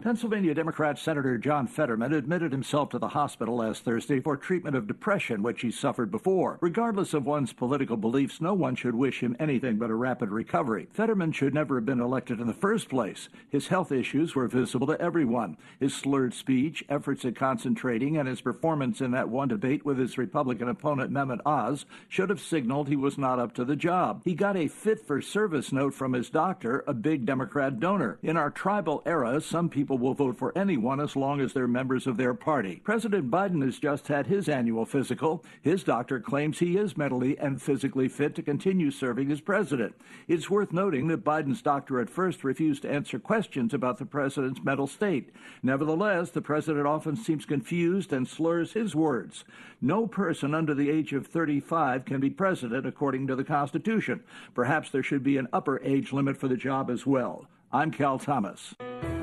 Pennsylvania Democrat Senator John Fetterman admitted himself to the hospital last Thursday for treatment of depression, which he suffered before. Regardless of one's political beliefs, no one should wish him anything but a rapid recovery. Fetterman should never have been elected in the first place. His health issues were visible to everyone. His slurred speech, efforts at concentrating, and his performance in that one debate with his Republican opponent Mehmet Oz should have signaled he was not up to the job. He got a fit for service note from his doctor, a big Democrat donor. In our tribal era, some people people will vote for anyone as long as they're members of their party. President Biden has just had his annual physical. His doctor claims he is mentally and physically fit to continue serving as president. It's worth noting that Biden's doctor at first refused to answer questions about the president's mental state. Nevertheless, the president often seems confused and slurs his words. No person under the age of 35 can be president according to the Constitution. Perhaps there should be an upper age limit for the job as well. I'm Cal Thomas.